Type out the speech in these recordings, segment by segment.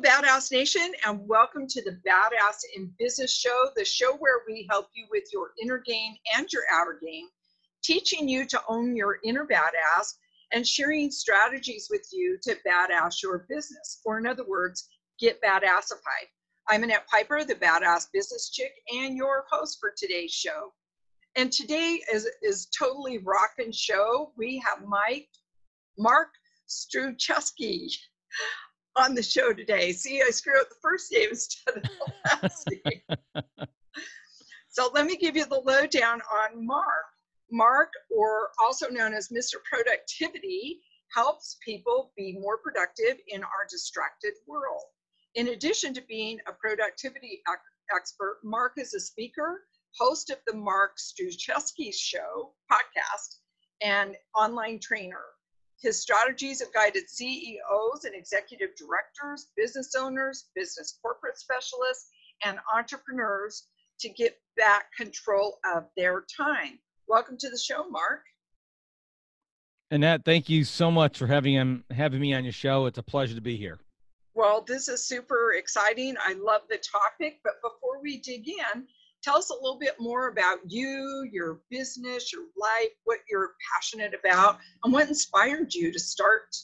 Badass Nation, and welcome to the Badass in Business Show, the show where we help you with your inner game and your outer game, teaching you to own your inner badass and sharing strategies with you to badass your business, or in other words, get badassified. I'm Annette Piper, the Badass Business Chick, and your host for today's show. And today is, is totally rockin' show. We have Mike, Mark Struczewski on the show today. See, I screwed up the first name instead of the last name. so let me give you the lowdown on Mark. Mark, or also known as Mr. Productivity, helps people be more productive in our distracted world. In addition to being a productivity expert, Mark is a speaker, host of the Mark Struczewski Show podcast, and online trainer. His strategies have guided CEOs and executive directors, business owners, business corporate specialists, and entrepreneurs to get back control of their time. Welcome to the show, Mark. Annette, thank you so much for having him, having me on your show. It's a pleasure to be here. Well, this is super exciting. I love the topic, but before we dig in, tell us a little bit more about you, your business, your life, what you're passionate about, and what inspired you to start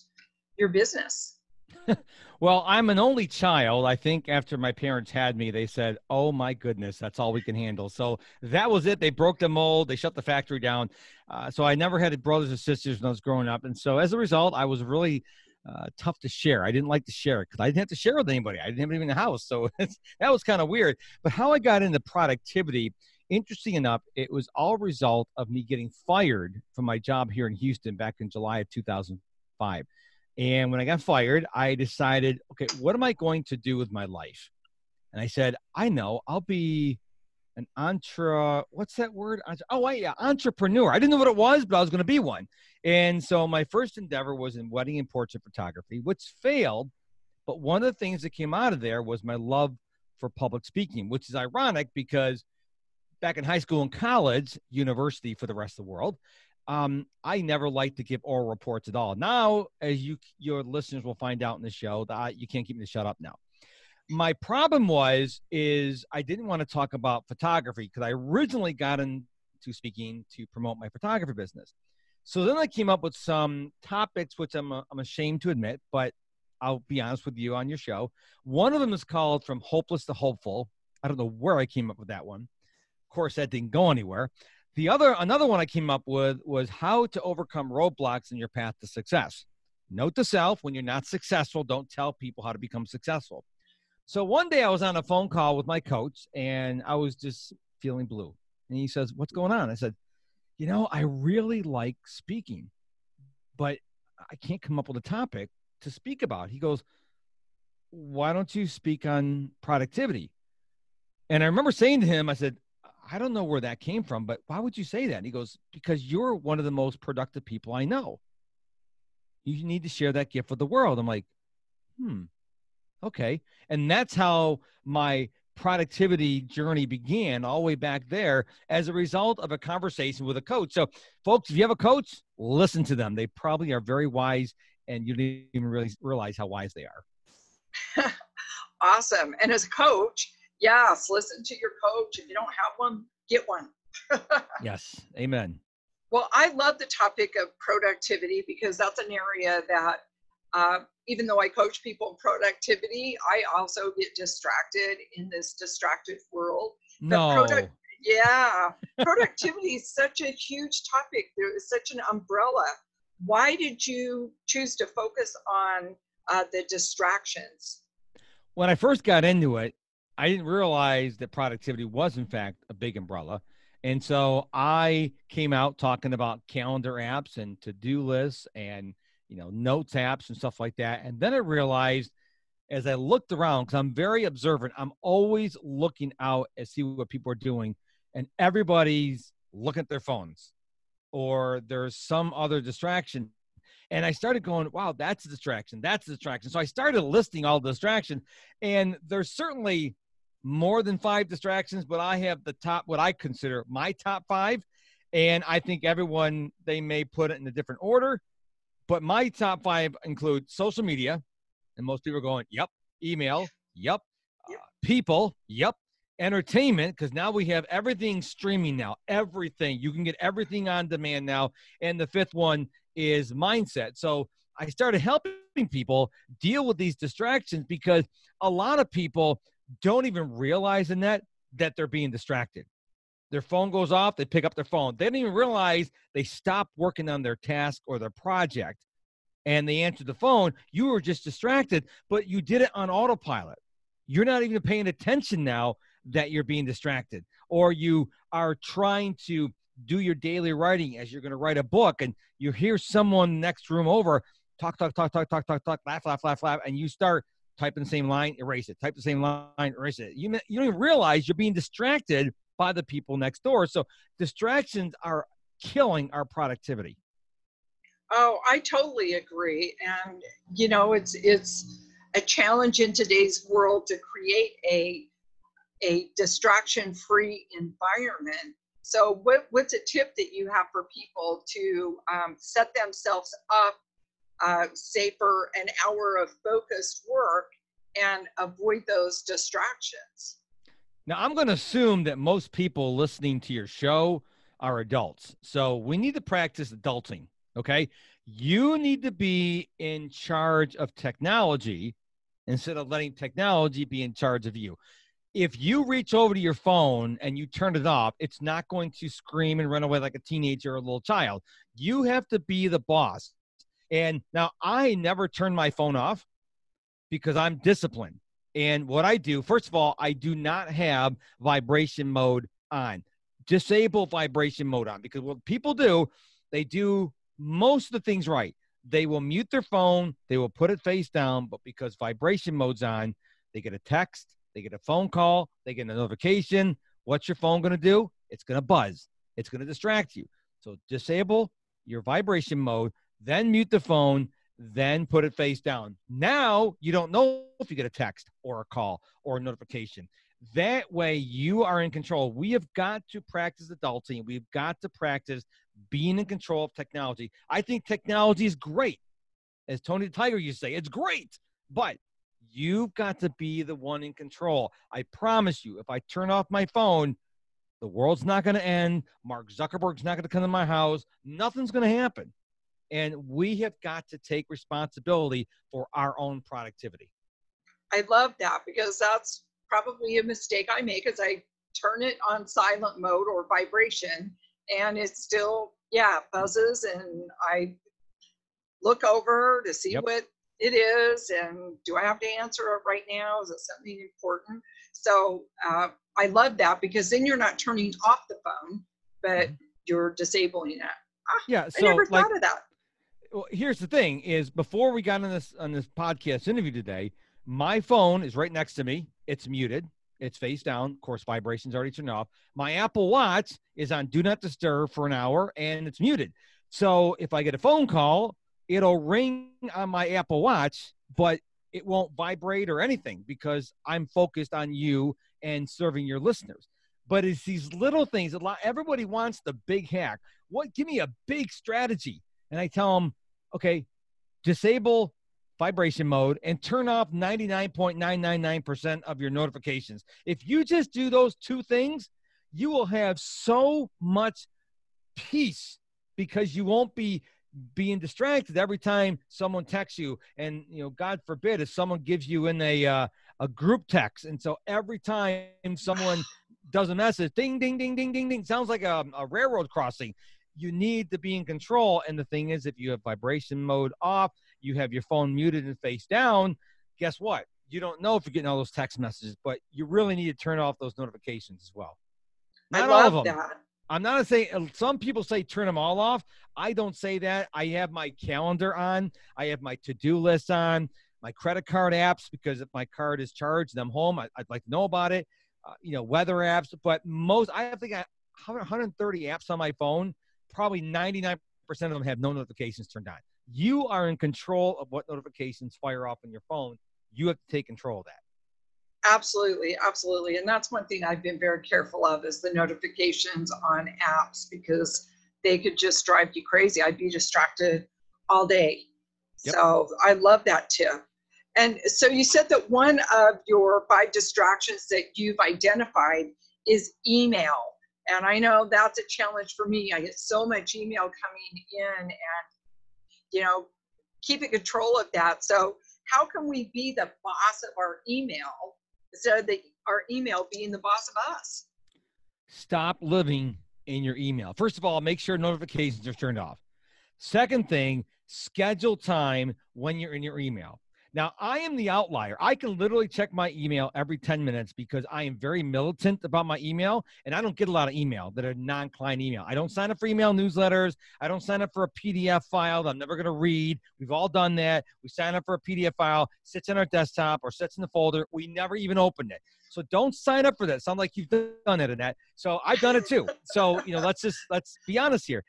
your business. well, I'm an only child. I think after my parents had me, they said, Oh my goodness, that's all we can handle. So that was it. They broke the mold, they shut the factory down. Uh, so I never had brothers or sisters when I was growing up. And so as a result, I was really uh, tough to share. I didn't like to share it because I didn't have to share with anybody. I didn't have anybody in the house. So that was kind of weird. But how I got into productivity, interesting enough, it was all result of me getting fired from my job here in Houston back in July of 2005. And when I got fired, I decided, okay, what am I going to do with my life? And I said, I know, I'll be an entre what's that word oh yeah entrepreneur i didn't know what it was but i was going to be one and so my first endeavor was in wedding and portrait photography which failed but one of the things that came out of there was my love for public speaking which is ironic because back in high school and college university for the rest of the world um, I never liked to give oral reports at all. Now, as you your listeners will find out in the show, that you can't keep me to shut up now my problem was is I didn't want to talk about photography because I originally got into speaking to promote my photography business. So then I came up with some topics which I'm uh, I'm ashamed to admit, but I'll be honest with you on your show. One of them is called From Hopeless to Hopeful. I don't know where I came up with that one. Of course, that didn't go anywhere. The other another one I came up with was how to overcome roadblocks in your path to success. Note to self: when you're not successful, don't tell people how to become successful. So one day I was on a phone call with my coach and I was just feeling blue. And he says, What's going on? I said, You know, I really like speaking, but I can't come up with a topic to speak about. He goes, Why don't you speak on productivity? And I remember saying to him, I said, I don't know where that came from, but why would you say that? And he goes, Because you're one of the most productive people I know. You need to share that gift with the world. I'm like, hmm, Okay. And that's how my productivity journey began all the way back there as a result of a conversation with a coach. So, folks, if you have a coach, listen to them. They probably are very wise, and you didn't even really realize how wise they are. awesome. And as a coach, yes, listen to your coach. If you don't have one, get one. yes. Amen. Well, I love the topic of productivity because that's an area that uh, even though I coach people in productivity, I also get distracted in this distracted world. No. Product, yeah, productivity is such a huge topic. There is such an umbrella. Why did you choose to focus on uh, the distractions? When I first got into it, I didn't realize that productivity was, in fact, a big umbrella. And so I came out talking about calendar apps and to do lists and you know, notes apps and stuff like that. And then I realized as I looked around, because I'm very observant, I'm always looking out and see what people are doing, and everybody's looking at their phones or there's some other distraction. And I started going, wow, that's a distraction. That's a distraction. So I started listing all the distractions, and there's certainly more than five distractions, but I have the top, what I consider my top five. And I think everyone, they may put it in a different order but my top five include social media, and most people are going, "Yep, Email, yep. yep. Uh, people, yep. Entertainment, because now we have everything streaming now. Everything. You can get everything on demand now. And the fifth one is mindset. So I started helping people deal with these distractions because a lot of people don't even realize Annette that they're being distracted. Their phone goes off, they pick up their phone. They don't even realize they stopped working on their task or their project and they answered the phone. You were just distracted, but you did it on autopilot. You're not even paying attention now that you're being distracted, or you are trying to do your daily writing as you're going to write a book and you hear someone next room over talk, talk, talk, talk, talk, talk, talk, laugh, laugh, laugh, laugh, and you start typing the same line, erase it, type the same line, erase it. You, you don't even realize you're being distracted by the people next door. So distractions are killing our productivity. Oh, I totally agree. And you know, it's it's a challenge in today's world to create a a distraction-free environment. So, what, what's a tip that you have for people to um, set themselves up, uh, an hour of focused work and avoid those distractions? Now, I'm going to assume that most people listening to your show are adults. So we need to practice adulting. Okay. You need to be in charge of technology instead of letting technology be in charge of you. If you reach over to your phone and you turn it off, it's not going to scream and run away like a teenager or a little child. You have to be the boss. And now I never turn my phone off because I'm disciplined. And what I do, first of all, I do not have vibration mode on. Disable vibration mode on because what people do, they do most of the things right. They will mute their phone, they will put it face down, but because vibration mode's on, they get a text, they get a phone call, they get a notification. What's your phone going to do? It's going to buzz. It's going to distract you. So disable your vibration mode, then mute the phone, then put it face down. Now you don't know if you get a text or a call or a notification. That way you are in control. We have got to practice adulting. We've got to practice being in control of technology. I think technology is great. As Tony the Tiger used to say, it's great, but you've got to be the one in control. I promise you, if I turn off my phone, the world's not going to end. Mark Zuckerberg's not going to come to my house. Nothing's going to happen. And we have got to take responsibility for our own productivity. I love that because that's probably a mistake I make as I turn it on silent mode or vibration and it still, yeah, buzzes and I look over to see yep. what it is and do I have to answer it right now? Is it something important? So uh, I love that because then you're not turning off the phone, but mm-hmm. you're disabling it. Ah, yeah, so I never like, thought of that well, here's the thing: is before we got on this on this podcast interview today, my phone is right next to me. It's muted. It's face down. Of course, vibrations already turned off. My Apple Watch is on Do Not Disturb for an hour, and it's muted. So if I get a phone call, it'll ring on my Apple Watch, but it won't vibrate or anything because I'm focused on you and serving your listeners. But it's these little things. A lot. Everybody wants the big hack. What? Give me a big strategy. And I tell them, okay, disable vibration mode and turn off 99.999% of your notifications. If you just do those two things, you will have so much peace because you won't be being distracted every time someone texts you. And you know god forbid if someone gives you in a uh, a group text. And so every time someone does a message ding ding ding ding ding ding sounds like a, a railroad crossing you need to be in control. And the thing is, if you have vibration mode off, you have your phone muted and face down, guess what? You don't know if you're getting all those text messages, but you really need to turn off those notifications as well. Not I love that. I'm not saying uh, some people say turn them all off. I don't say that. I have my calendar on. I have my to-do list on. My credit card apps because if my card is charged and I'm home, I, would like to know about it. Uh, you know, weather apps. But most, I have think I have 130 apps on my phone probably 99% of them have no notifications turned on. You are in control of what notifications fire off on your phone. You have to take control of that. Absolutely, absolutely. And that's one thing I've been very careful of is the notifications on apps because they could just drive you crazy. I'd be distracted all day. Yep. So I love that tip. And so you said that one of your five distractions that you've identified is email. And I know that's a challenge for me. I get so much email coming in and, you know, keeping control of that. So, how can we be the boss of our email instead of the, our email being the boss of us? Stop living in your email. First of all, make sure notifications are turned off. Second thing, schedule time when you're in your email. Now, I am the outlier. I can literally check my email every 10 minutes because I am very militant about my email and I don't get a lot of email that are non client email. I don't sign up for email newsletters. I don't sign up for a PDF file that I'm never going to read. We've all done that. We sign up for a PDF file, sits on our desktop or sits in the folder. We never even opened it. So don't sign up for that. Sound like you've done it, Annette. So I've done it too. So, you know, let's just, let's be honest here.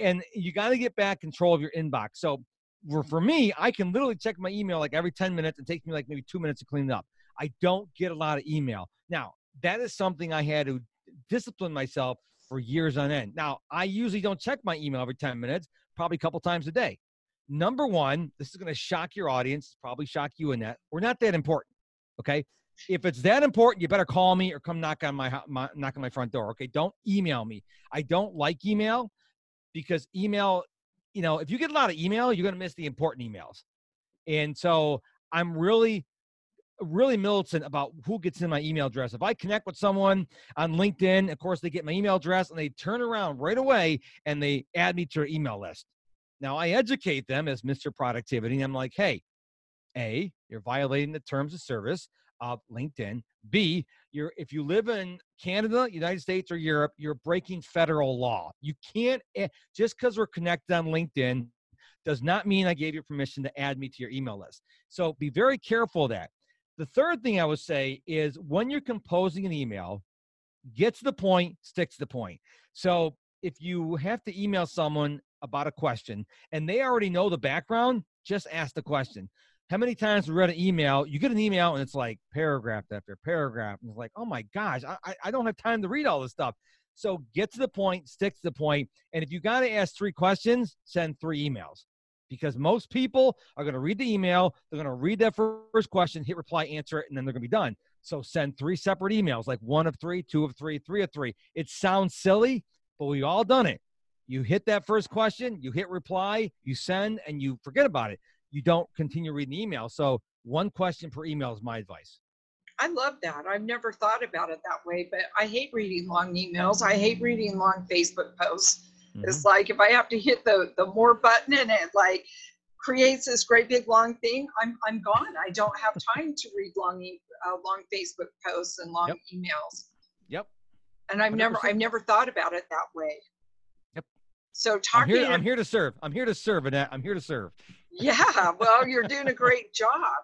And you got to get back control of your inbox. So for, for me, I can literally check my email like every 10 minutes. It takes me like maybe two minutes to clean it up. I don't get a lot of email. Now, that is something I had to discipline myself for years on end. Now, I usually don't check my email every 10 minutes, probably a couple times a day. Number one, this is going to shock your audience, probably shock you Annette. We're not that important. Okay. If it's that important, you better call me or come knock on my, my knock on my front door. Okay. Don't email me. I don't like email because email you know, if you get a lot of email, you're going to miss the important emails. And so I'm really, really militant about who gets in my email address. If I connect with someone on LinkedIn, of course, they get my email address and they turn around right away and they add me to their email list. Now I educate them as Mr. Productivity. I'm like, hey, A, you're violating the terms of service of LinkedIn. B, you're if you live in Canada, United States, or Europe, you're breaking federal law. You can't eh, just because we're connected on LinkedIn does not mean I gave you permission to add me to your email list. So be very careful of that. The third thing I would say is when you're composing an email, get to the point, stick to the point. So if you have to email someone about a question and they already know the background, just ask the question how many times we read an email, you get an email and it's like paragraph after paragraph. And it's like, oh my gosh, I, I don't have time to read all this stuff. So get to the point, stick to the point. And if you got to ask three questions, send three emails because most people are going to read the email. They're going to read that first question, hit reply, answer it, and then they're going to be done. So send three separate emails, like one of three, two of three, three of three. It sounds silly, but we all done it. You hit that first question, you hit reply, you send, and you forget about it you don't continue reading the email. So one question per email is my advice. I love that. I've never thought about it that way, but I hate reading long emails. I hate reading long Facebook posts. Mm-hmm. It's like if I have to hit the the more button and it like creates this great big long thing, I'm I'm gone. I don't have time to read long uh, long Facebook posts and long yep. emails. Yep. And I've 100%. never I've never thought about it that way. Yep. So talking. I'm here, I'm here to serve. I'm here to serve, Annette. I'm here to serve yeah well you're doing a great job.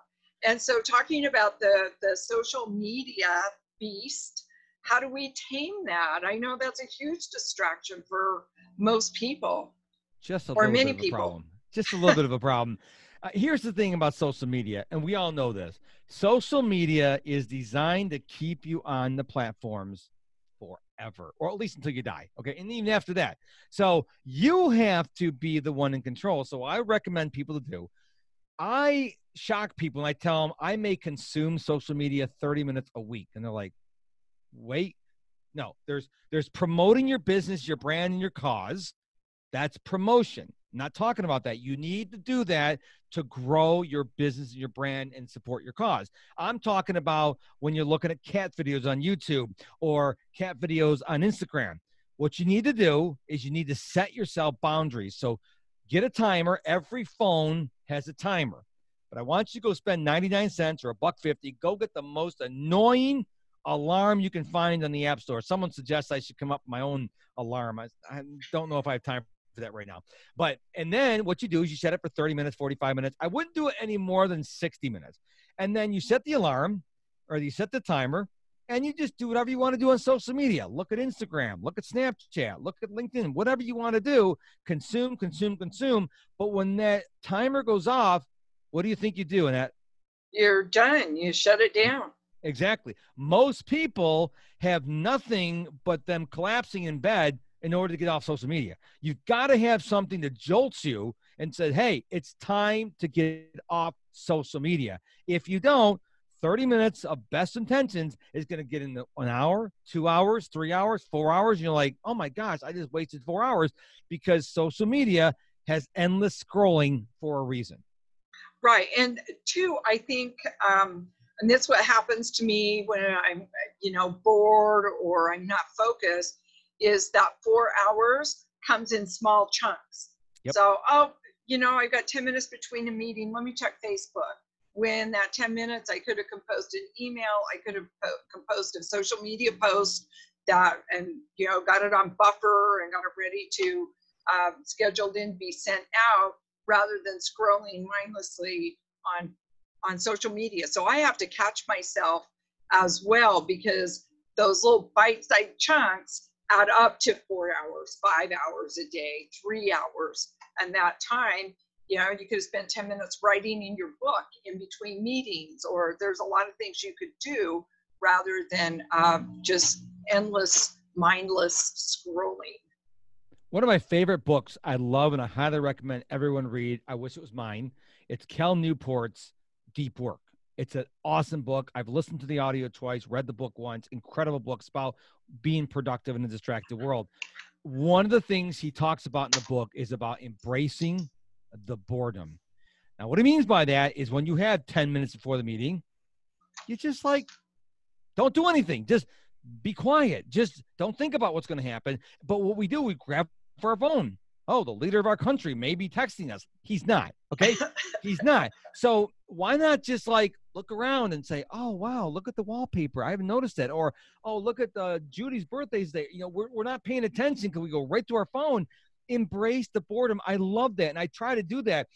And so talking about the the social media beast how do we tame that? I know that's a huge distraction for most people. Just a or many people. problem. just a little bit of a problem. Uh, here's the thing about social media and we all know this. Social media is designed to keep you on the platforms forever, or at least until you die. Okay. And even after that. So you have to be the one in control. So I recommend people to do. I shock people and I tell them I may consume social media 30 minutes a week. And they're like, wait, no, there's there's promoting your business, your brand, and your cause. That's promotion. Not talking about that. You need to do that to grow your business, and your brand, and support your cause. I'm talking about when you're looking at cat videos on YouTube or cat videos on Instagram. What you need to do is you need to set yourself boundaries. So get a timer. Every phone has a timer. But I want you to go spend 99 cents or a buck 50. Go get the most annoying alarm you can find on the App Store. Someone suggests I should come up with my own alarm. I, I don't know if I have time for that right now. But and then what you do is you set it for 30 minutes, 45 minutes. I wouldn't do it any more than 60 minutes. And then you set the alarm or you set the timer and you just do whatever you want to do on social media. Look at Instagram, look at Snapchat, look at LinkedIn, whatever you want to do, consume, consume, consume. But when that timer goes off, what do you think you do Annette? You're done. You shut it down. Exactly. Most people have nothing but them collapsing in bed in order to get off social media. You've got to have something that jolts you and said, hey, it's time to get off social media. If you don't, 30 minutes of best intentions is going to get in an hour, two hours, three hours, four hours. And You're like, oh my gosh, I just wasted four hours because social media has endless scrolling for a reason. Right. And two, I think, um, and that's what happens to me when I'm, you know, bored or I'm not focused, is that four hours comes in small chunks. Yep. So, oh, you know, I've got 10 minutes between a meeting. Let me check Facebook. When that 10 minutes, I could have composed an email, I could have composed a social media post that, and, you know, got it on buffer and got it ready to um, scheduled in be sent out rather than scrolling mindlessly on on social media. So I have to catch myself as well because those little bite-sized chunks add up to four hours, five hours a day, three hours. And that time, you know, you could spend 10 minutes writing in your book in between meetings, or there's a lot of things you could do rather than um, just endless, mindless scrolling. One of my favorite books I love and I highly recommend everyone read. I wish it was mine. It's Cal Newport's Deep Work. It's an awesome book. I've listened to the audio twice, read the book once. Incredible books about being productive in a distracted world. One of the things he talks about in the book is about embracing the boredom. Now, what he means by that is when you have 10 minutes before the meeting, you just like don't do anything. Just be quiet. Just don't think about what's going to happen. But what we do, we grab for our phone. Oh, the leader of our country may be texting us. He's not. Okay. He's not. So why not just like look around and say, oh, wow, look at the wallpaper. I haven't noticed that. Or, oh, look at uh, Judy's birthday's day. You know, we're, we're not paying attention because we go right to our phone. Embrace the boredom. I love that. And I try to do that.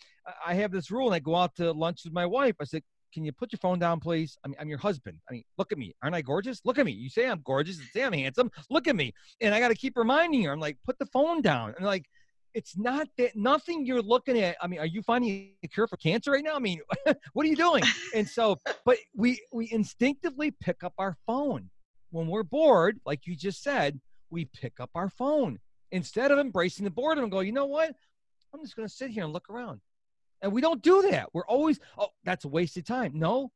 I have this rule and I go out to lunch with my wife. I said, can you put your phone down, please? I mean, I'm your husband. I mean, look at me. Aren't I gorgeous? Look at me. You say I'm gorgeous. You say I'm handsome. Look at me. And I got to keep reminding her. I'm like, put the phone down. And like, it's not that nothing you're looking at. I mean, are you finding a cure for cancer right now? I mean, what are you doing? And so, but we we instinctively pick up our phone when we're bored, like you just said. We pick up our phone instead of embracing the boredom and go, you know what? I'm just going to sit here and look around. And we don't do that. We're always, oh, that's a wasted time. No.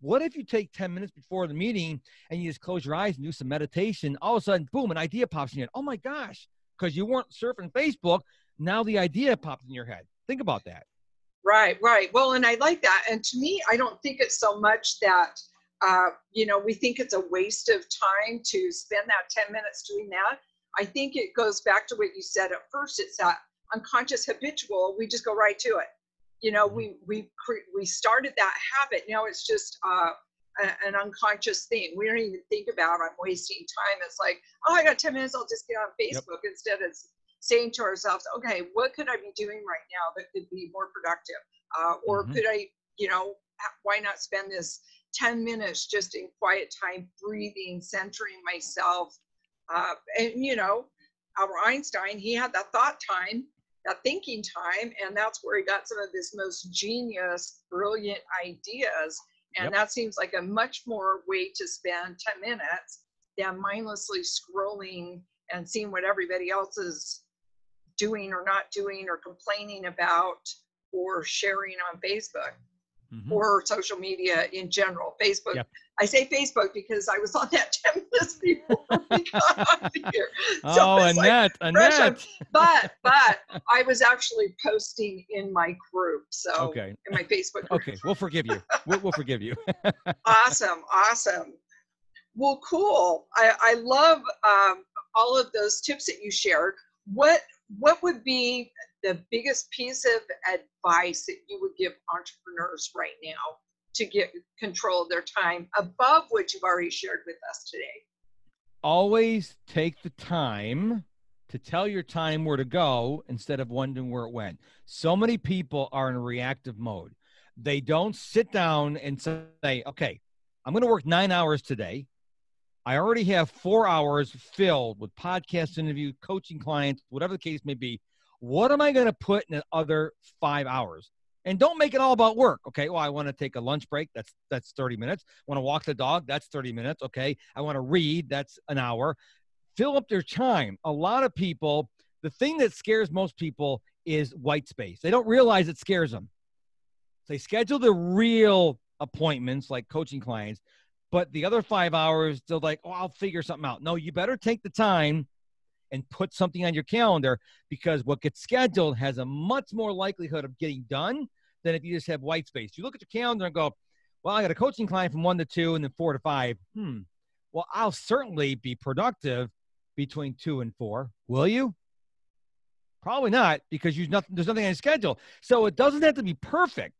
What if you take 10 minutes before the meeting and you just close your eyes and do some meditation? All of a sudden, boom, an idea pops in your head. Oh my gosh, because you weren't surfing Facebook. Now the idea pops in your head. Think about that. Right, right. Well, and I like that. And to me, I don't think it's so much that, uh, you know, we think it's a waste of time to spend that 10 minutes doing that. I think it goes back to what you said at first. It's that unconscious habitual. We just go right to it you know we we we started that habit now it's just uh, an unconscious thing we don't even think about i'm wasting time it's like oh i got 10 minutes i'll just get on facebook yep. instead of saying to ourselves okay what could i be doing right now that could be more productive uh, or mm-hmm. could i you know why not spend this 10 minutes just in quiet time breathing centering myself uh, and you know albert einstein he had that thought time that thinking time and that's where he got some of his most genius brilliant ideas and yep. that seems like a much more way to spend 10 minutes than mindlessly scrolling and seeing what everybody else is doing or not doing or complaining about or sharing on facebook mm-hmm. or social media in general. Facebook. Yep. I say Facebook because I was on that 10 minutes before we got on here. So oh, Annette, like Annette. But, but I was actually posting in my group. So, okay. in my Facebook group. Okay, we'll forgive you. We'll, we'll forgive you. awesome, awesome. Well, cool. I, I love um, all of those tips that you shared. What what would be the biggest piece of advice that you would give entrepreneurs right now to get control of their time above what you've already shared with us today? Always take the time to tell your time where to go instead of wondering where it went. So many people are in reactive mode. They don't sit down and say, okay, I'm going to work nine hours today. I already have four hours filled with podcast interview, coaching clients, whatever the case may be. What am I going to put in the other five hours? And don't make it all about work. Okay. Well, I want to take a lunch break. That's that's 30 minutes. Want to walk the dog. That's 30 minutes. Okay. I want to read. That's an hour. Fill up their time. A lot of people, the thing that scares most people is white space. They don't realize it scares them. They schedule the real appointments like coaching clients, but the other five hours, they're like, oh, I'll figure something out. No, you better take the time and put something on your calendar because what gets scheduled has a much more likelihood of getting done than if you just have white space. You look at your calendar and go, well, I got a coaching client from one to two and then four to five. Hmm. Well, I'll certainly be productive between two and four. Will you? Probably not because you nothing, there's nothing on your schedule. So it doesn't have to be perfect,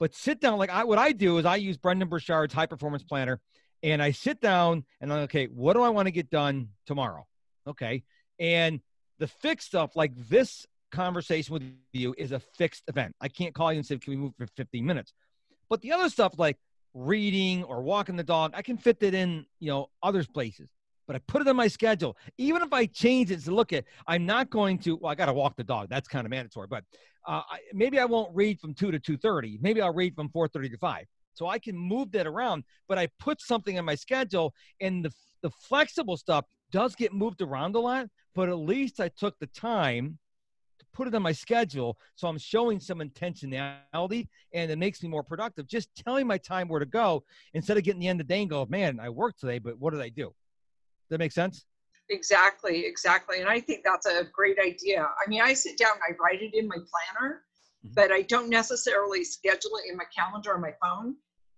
but sit down. Like I, what I do is I use Brendon Burchard's high performance planner and I sit down and I'm like, okay, what do I want to get done tomorrow? Okay. And the fixed stuff like this conversation with you is a fixed event. I can't call you and say, can we move for 15 minutes? But the other stuff like reading or walking the dog, I can fit that in, you know, other places. But I put it on my schedule. Even if I change it to look at, I'm not going to. Well, I got to walk the dog. That's kind of mandatory. But uh, I, maybe I won't read from two to two thirty. Maybe I'll read from four thirty to five. So I can move that around. But I put something on my schedule, and the the flexible stuff does get moved around a lot, but at least I took the time to put it on my schedule. So I'm showing some intentionality and it makes me more productive. Just telling my time where to go instead of getting the end of the day and go, man, I worked today, but what did I do? Does that make sense? Exactly, exactly. And I think that's a great idea. I mean, I sit down, I write it in my planner, mm-hmm. but I don't necessarily schedule it in my calendar on my phone.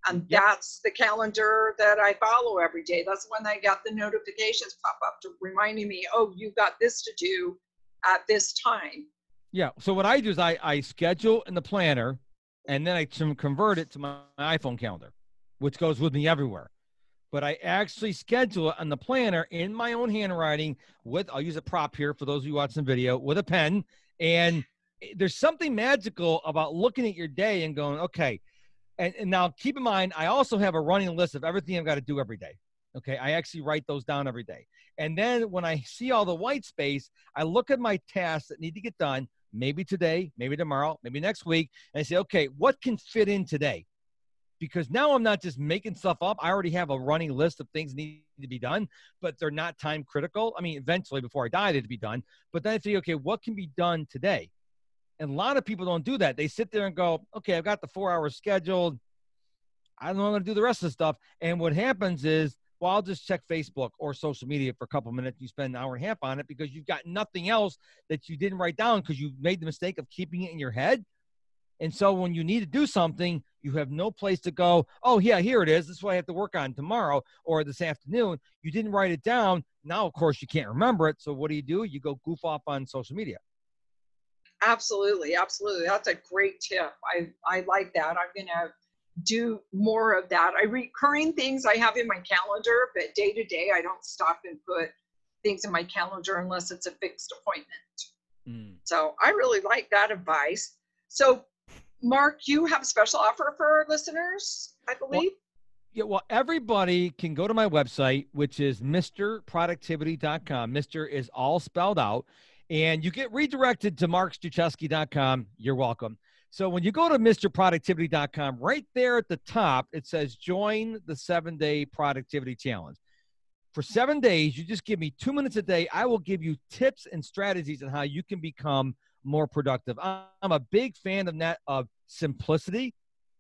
And yep. that's the calendar that I follow every day. That's when I got the notifications pop up to reminding me, oh, you got this to do at this time. Yeah. So what I do is I, I schedule in the planner and then I convert it to my iPhone calendar, which goes with me everywhere. But I actually schedule it on the planner in my own handwriting with, I'll use a prop here for those of you watching the video, with a pen. And eh, there's something magical about looking at your day and going, okay, and, and now keep in mind, I also have a running list of everything I've got to do every day. Okay. I actually write those down every day. And then when I see all the white space, I look at my tasks that need to get done, maybe today, maybe tomorrow, maybe next week, and I say, okay, what can fit in today? Because now I'm not just making stuff up. I already have a running list of things need to be done, but they're not time critical. I mean, eventually before I die, they'd be done. But then I think, okay, what can be done today? And a lot of people don't do that. They sit there and go, okay, I've got the four hours scheduled. I don't know I'm going to do the rest of the stuff. And what happens is, well, I'll just check Facebook or social media for a couple minutes. You spend an hour and a half on it because you've got nothing else that you didn't write down because you made the mistake of keeping it in your head. And so when you need to do something, you have no place to go. Oh, yeah, here it is. This is what I have to work on tomorrow or this afternoon. You didn't write it down. Now, of course, you can't remember it. So what do you do? You go goof off on social media. Absolutely, absolutely. That's a great tip. I I like that. I'm gonna do more of that. I recurring things I have in my calendar, but day to day I don't stop and put things in my calendar unless it's a fixed appointment. Mm. So I really like that advice. So Mark, you have a special offer for our listeners, I believe. Well, yeah, well, everybody can go to my website, which is mrproductivity.com. Mr. is all spelled out and you get redirected to markstruczewski.com. You're welcome. So when you go to mrproductivity.com, right there at the top, it says join the seven day productivity challenge. For seven days, you just give me two minutes a day. I will give you tips and strategies on how you can become more productive. I'm a big fan of that of simplicity.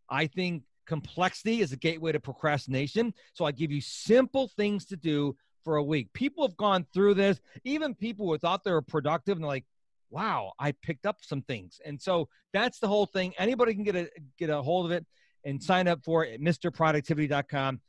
I think complexity is a gateway to procrastination. So I give you simple things to do for a week. People have gone through this, even people who thought they were productive and like, wow, I picked up some things. And so that's the whole thing. Anybody can get a get a hold of it and sign up for it at mrproductivity.com.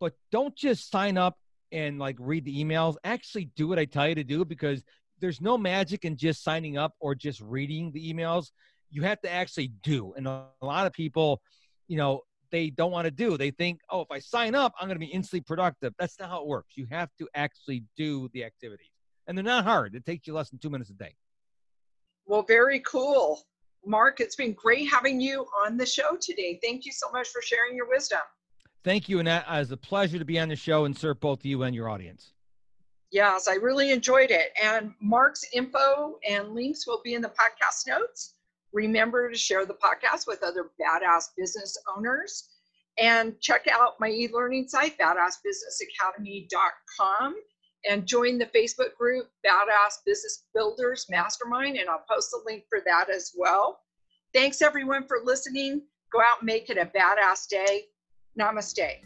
But don't just sign up and like read the emails. Actually do what I tell you to do because there's no magic in just signing up or just reading the emails. You have to actually do. And a lot of people, you know, they don't want to do. They think, oh, if I sign up, I'm going to be instantly productive. That's not how it works. You have to actually do the activities. And they're not hard. It takes you less than two minutes a day. Well, very cool. Mark, it's been great having you on the show today. Thank you so much for sharing your wisdom. Thank you, Annette. It was a pleasure to be on the show and serve both you and your audience. Yes, I really enjoyed it. And Mark's info and links will be in the podcast notes. Remember to share the podcast with other badass business owners and check out my e-learning site, badassbusinessacademy.com. and join the Facebook group, Badass Business Builders Mastermind, and I'll post a link for that as well. Thanks everyone for listening. Go out and make it a badass day. Namaste.